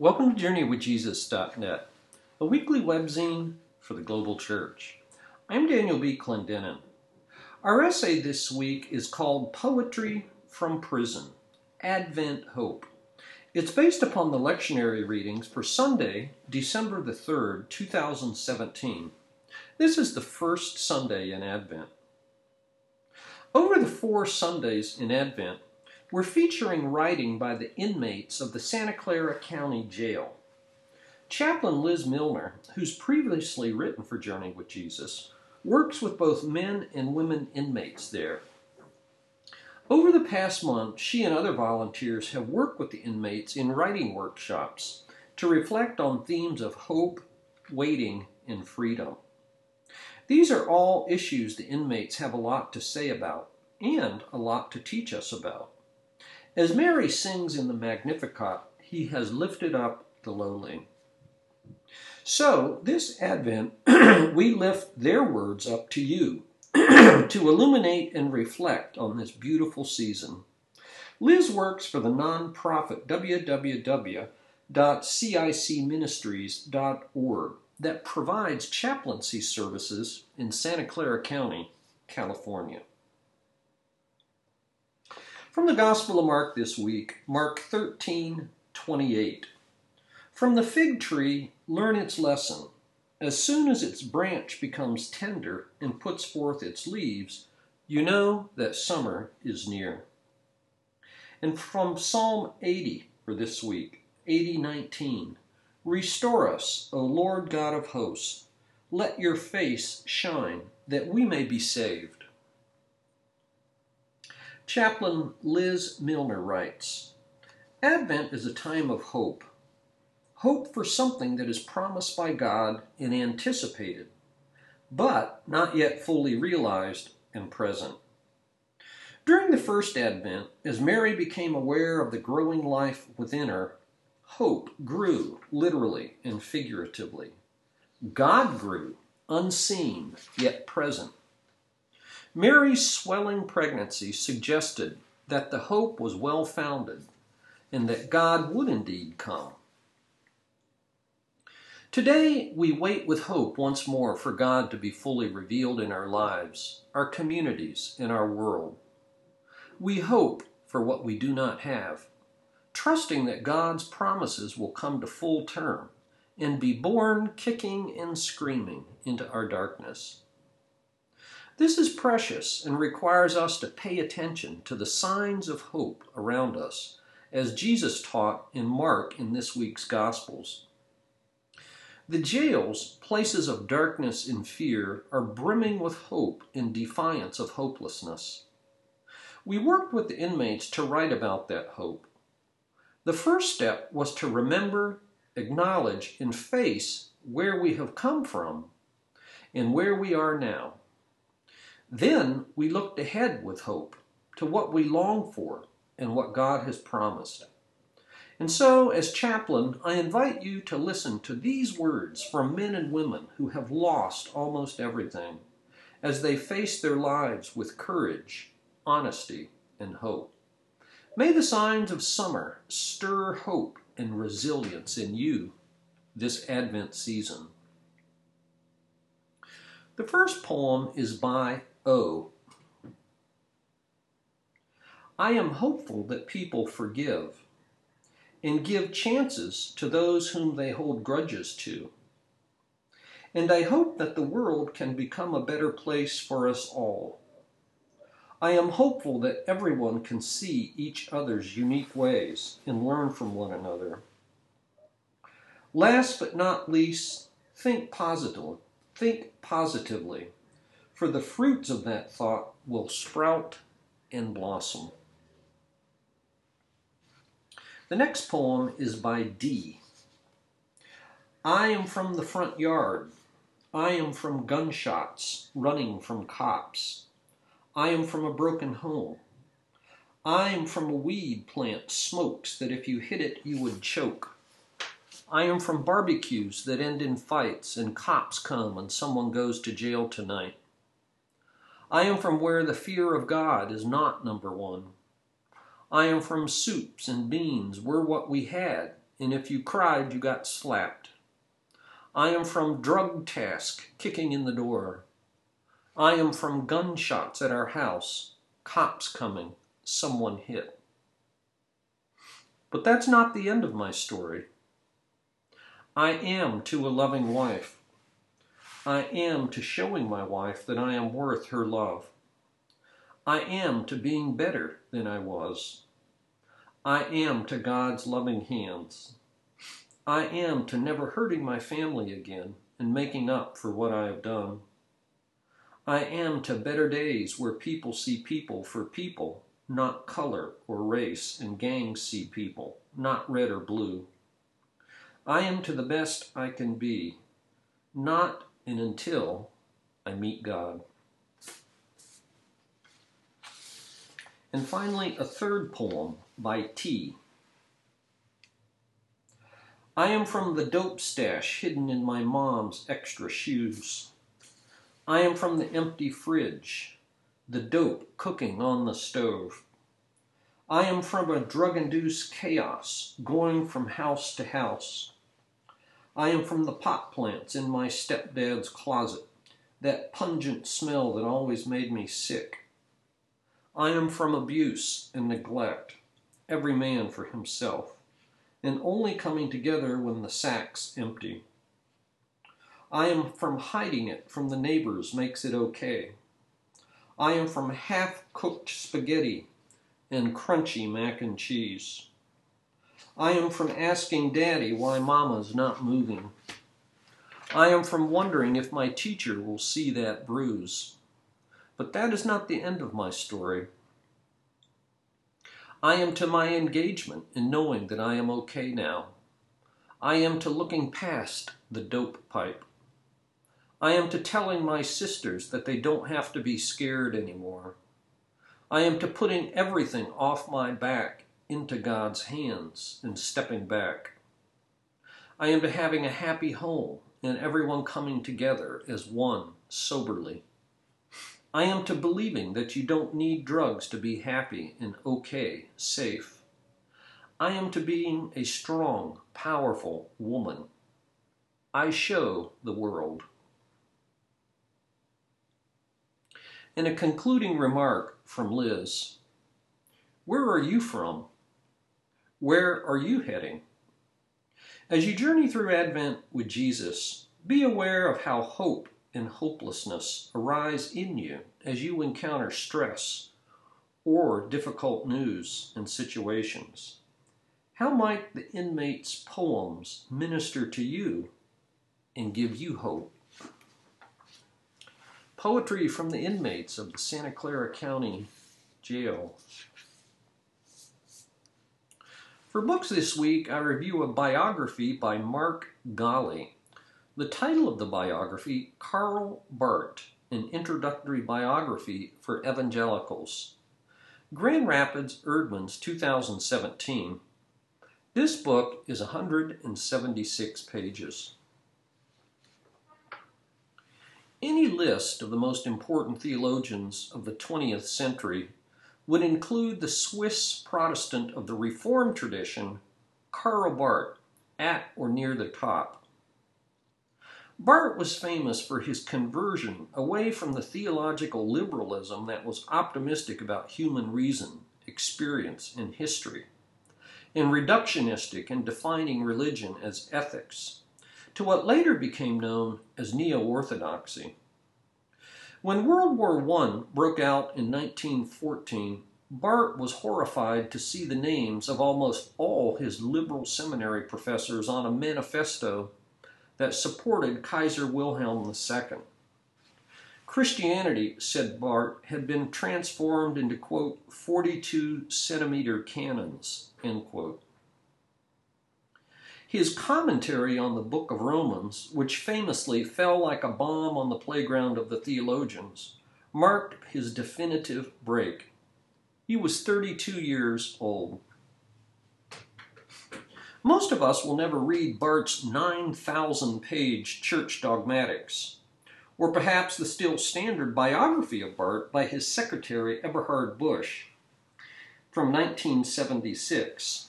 Welcome to JourneyWithJesus.net, a weekly webzine for the global church. I'm Daniel B. Clendenin. Our essay this week is called Poetry from Prison Advent Hope. It's based upon the lectionary readings for Sunday, December the 3rd, 2017. This is the first Sunday in Advent. Over the four Sundays in Advent, we're featuring writing by the inmates of the Santa Clara County Jail. Chaplain Liz Milner, who's previously written for Journey with Jesus, works with both men and women inmates there. Over the past month, she and other volunteers have worked with the inmates in writing workshops to reflect on themes of hope, waiting, and freedom. These are all issues the inmates have a lot to say about and a lot to teach us about. As Mary sings in the Magnificat, He has lifted up the lowly. So, this Advent, we lift their words up to you to illuminate and reflect on this beautiful season. Liz works for the nonprofit www.cicministries.org that provides chaplaincy services in Santa Clara County, California. From the Gospel of Mark this week, Mark 13, 28. From the fig tree, learn its lesson. As soon as its branch becomes tender and puts forth its leaves, you know that summer is near. And from Psalm 80 for this week, 80:19, Restore us, O Lord God of hosts. Let your face shine that we may be saved. Chaplain Liz Milner writes Advent is a time of hope. Hope for something that is promised by God and anticipated, but not yet fully realized and present. During the first Advent, as Mary became aware of the growing life within her, hope grew literally and figuratively. God grew, unseen yet present. Mary's swelling pregnancy suggested that the hope was well founded and that God would indeed come. Today, we wait with hope once more for God to be fully revealed in our lives, our communities, and our world. We hope for what we do not have, trusting that God's promises will come to full term and be born kicking and screaming into our darkness. This is precious and requires us to pay attention to the signs of hope around us, as Jesus taught in Mark in this week's Gospels. The jails, places of darkness and fear, are brimming with hope in defiance of hopelessness. We worked with the inmates to write about that hope. The first step was to remember, acknowledge, and face where we have come from and where we are now. Then we looked ahead with hope to what we long for and what God has promised. And so, as chaplain, I invite you to listen to these words from men and women who have lost almost everything as they face their lives with courage, honesty, and hope. May the signs of summer stir hope and resilience in you this Advent season. The first poem is by O. I am hopeful that people forgive and give chances to those whom they hold grudges to. And I hope that the world can become a better place for us all. I am hopeful that everyone can see each other's unique ways and learn from one another. Last but not least, think positively. Think positively for the fruits of that thought will sprout and blossom. The next poem is by D. I am from the front yard. I am from gunshots running from cops. I am from a broken home. I am from a weed plant smokes that if you hit it you would choke. I am from barbecues that end in fights and cops come and someone goes to jail tonight. I am from where the fear of God is not number one. I am from soups and beans were what we had, and if you cried, you got slapped. I am from drug task, kicking in the door. I am from gunshots at our house, cops coming, someone hit. But that's not the end of my story. I am to a loving wife. I am to showing my wife that I am worth her love. I am to being better than I was. I am to God's loving hands. I am to never hurting my family again and making up for what I have done. I am to better days where people see people for people, not color or race, and gangs see people, not red or blue. I am to the best I can be, not and until I meet God. And finally, a third poem by T. I am from the dope stash hidden in my mom's extra shoes. I am from the empty fridge, the dope cooking on the stove. I am from a drug induced chaos going from house to house. I am from the pot plants in my stepdad's closet, that pungent smell that always made me sick. I am from abuse and neglect, every man for himself, and only coming together when the sack's empty. I am from hiding it from the neighbors makes it okay. I am from half cooked spaghetti and crunchy mac and cheese. I am from asking Daddy why Mama's not moving. I am from wondering if my teacher will see that bruise. But that is not the end of my story. I am to my engagement in knowing that I am okay now. I am to looking past the dope pipe. I am to telling my sisters that they don't have to be scared anymore. I am to putting everything off my back into God's hands and stepping back. I am to having a happy home and everyone coming together as one soberly. I am to believing that you don't need drugs to be happy and okay, safe. I am to being a strong, powerful woman. I show the world. And a concluding remark from Liz Where are you from? Where are you heading? As you journey through Advent with Jesus, be aware of how hope and hopelessness arise in you as you encounter stress or difficult news and situations? How might the inmates' poems minister to you and give you hope? Poetry from the inmates of the Santa Clara County Jail. For books this week, I review a biography by Mark Galli. the title of the biography, Karl Barth, an introductory biography for evangelicals. Grand Rapids Eerdmans 2017. This book is 176 pages. Any list of the most important theologians of the 20th century would include the Swiss Protestant of the Reformed tradition, Karl Barth, at or near the top. Barth was famous for his conversion away from the theological liberalism that was optimistic about human reason, experience, and history, and reductionistic in defining religion as ethics, to what later became known as neo orthodoxy. When World War I broke out in 1914, Barth was horrified to see the names of almost all his liberal seminary professors on a manifesto that supported Kaiser Wilhelm II. Christianity, said Barth, had been transformed into, quote, 42 centimeter cannons, end quote. His commentary on the book of Romans, which famously fell like a bomb on the playground of the theologians, marked his definitive break. He was 32 years old. Most of us will never read Barth's 9,000 page Church Dogmatics, or perhaps the still standard biography of Barth by his secretary Eberhard Busch from 1976.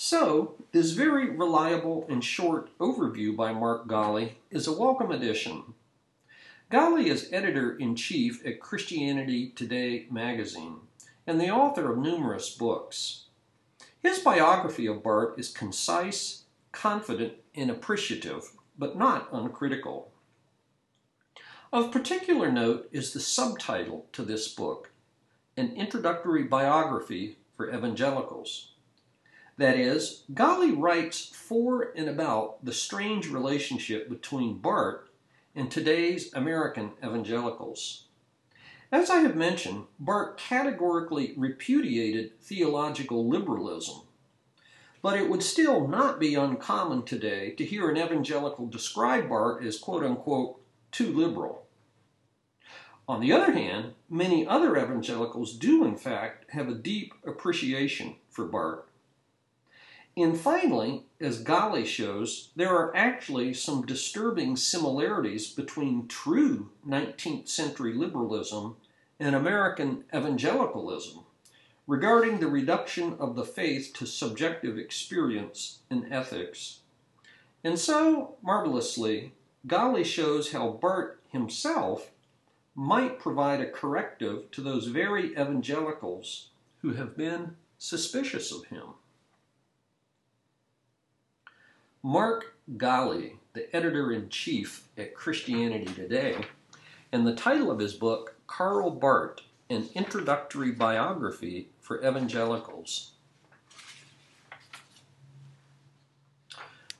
So, this very reliable and short overview by Mark Galli is a welcome addition. Galli is editor in chief at Christianity Today magazine and the author of numerous books. His biography of Barth is concise, confident, and appreciative, but not uncritical. Of particular note is the subtitle to this book, An Introductory Biography for Evangelicals. That is, Galli writes for and about the strange relationship between Barth and today's American evangelicals. As I have mentioned, Barth categorically repudiated theological liberalism, but it would still not be uncommon today to hear an evangelical describe Barth as quote unquote too liberal. On the other hand, many other evangelicals do in fact have a deep appreciation for Barth. And finally, as Galli shows, there are actually some disturbing similarities between true 19th century liberalism and American evangelicalism regarding the reduction of the faith to subjective experience and ethics. And so, marvelously, Galli shows how Barth himself might provide a corrective to those very evangelicals who have been suspicious of him. Mark Galli, the editor in chief at Christianity Today, and the title of his book, Karl Barth An Introductory Biography for Evangelicals.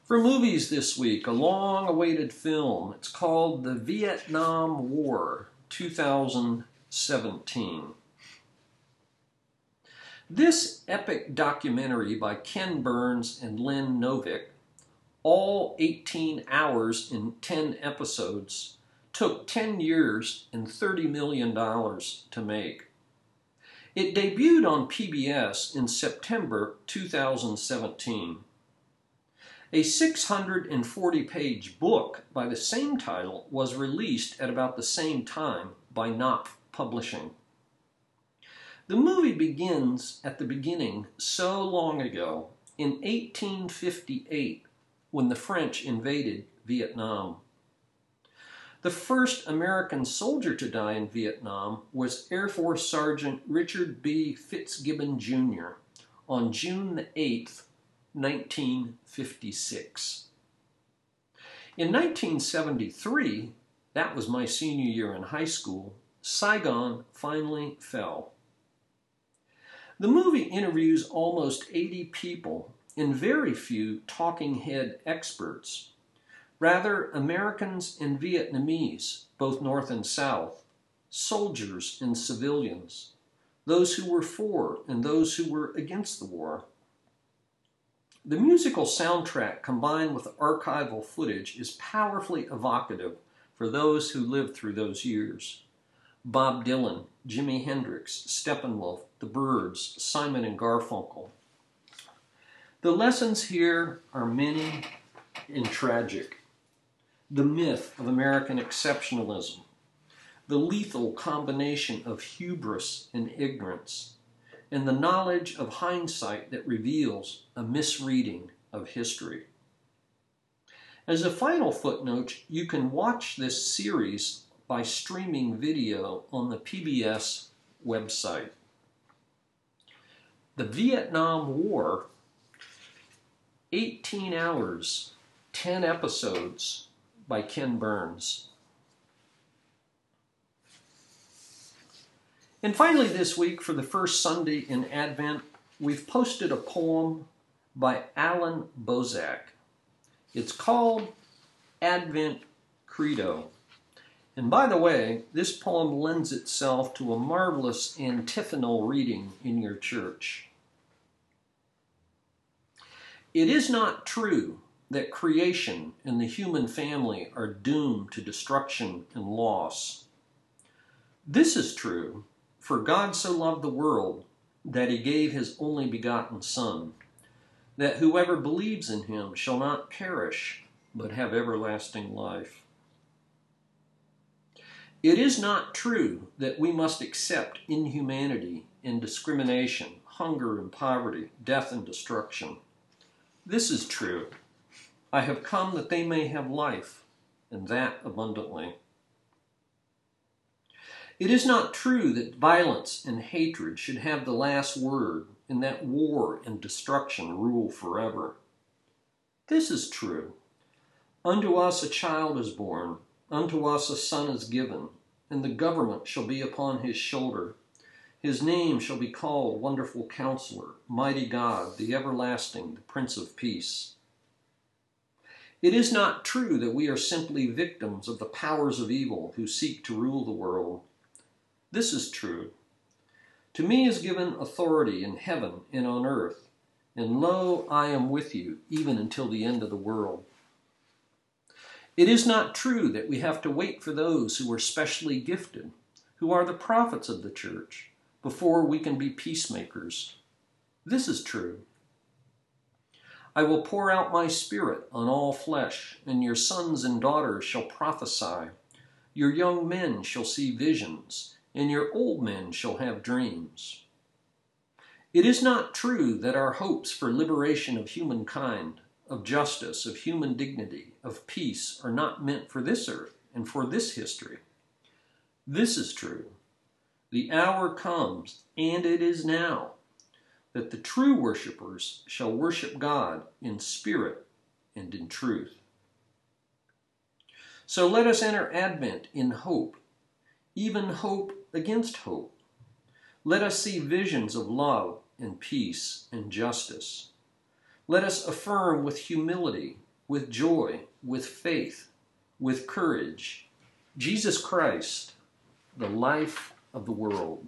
For movies this week, a long awaited film. It's called The Vietnam War 2017. This epic documentary by Ken Burns and Lynn Novick all 18 hours in 10 episodes, took 10 years and $30 million to make. It debuted on PBS in September 2017. A 640 page book by the same title was released at about the same time by Knopf Publishing. The movie begins at the beginning so long ago, in 1858, when the French invaded Vietnam. The first American soldier to die in Vietnam was Air Force Sergeant Richard B. Fitzgibbon Jr. on June 8, 1956. In 1973, that was my senior year in high school, Saigon finally fell. The movie interviews almost 80 people and very few talking head experts. Rather, Americans and Vietnamese, both North and South, soldiers and civilians, those who were for and those who were against the war. The musical soundtrack combined with archival footage is powerfully evocative for those who lived through those years. Bob Dylan, Jimi Hendrix, Steppenwolf, The Byrds, Simon and Garfunkel, the lessons here are many and tragic. The myth of American exceptionalism, the lethal combination of hubris and ignorance, and the knowledge of hindsight that reveals a misreading of history. As a final footnote, you can watch this series by streaming video on the PBS website. The Vietnam War 18 hours, 10 episodes by Ken Burns. And finally, this week, for the first Sunday in Advent, we've posted a poem by Allan Boesak. It's called Advent Credo. And by the way, this poem lends itself to a marvelous antiphonal reading in your church. It is not true that creation and the human family are doomed to destruction and loss. This is true, for God so loved the world that he gave his only begotten Son, that whoever believes in him shall not perish, but have everlasting life. It is not true that we must accept inhumanity and discrimination, hunger and poverty, death and destruction. This is true. I have come that they may have life, and that abundantly. It is not true that violence and hatred should have the last word, and that war and destruction rule forever. This is true. Unto us a child is born, unto us a son is given, and the government shall be upon his shoulder. His name shall be called Wonderful Counselor, Mighty God, the Everlasting, the Prince of Peace. It is not true that we are simply victims of the powers of evil who seek to rule the world. This is true. To me is given authority in heaven and on earth, and lo, I am with you even until the end of the world. It is not true that we have to wait for those who are specially gifted, who are the prophets of the church, before we can be peacemakers. This is true. I will pour out my spirit on all flesh, and your sons and daughters shall prophesy. Your young men shall see visions and your old men shall have dreams. It is not true that our hopes for liberation of humankind, of justice, of human dignity, of peace are not meant for this earth and for this history. This is true. The hour comes, and it is now, that the true worshippers shall worship God in spirit and in truth. So let us enter Advent in hope, even hope against hope. Let us see visions of love and peace and justice. Let us affirm with humility, with joy, with faith, with courage, Jesus Christ, the life of the world.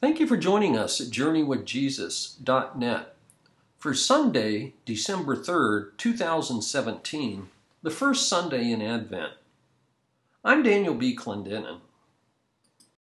Thank you for joining us at JourneyWithJesus.net for Sunday, December 3rd, 2017, the first Sunday in Advent. I'm Daniel B. Clendenin,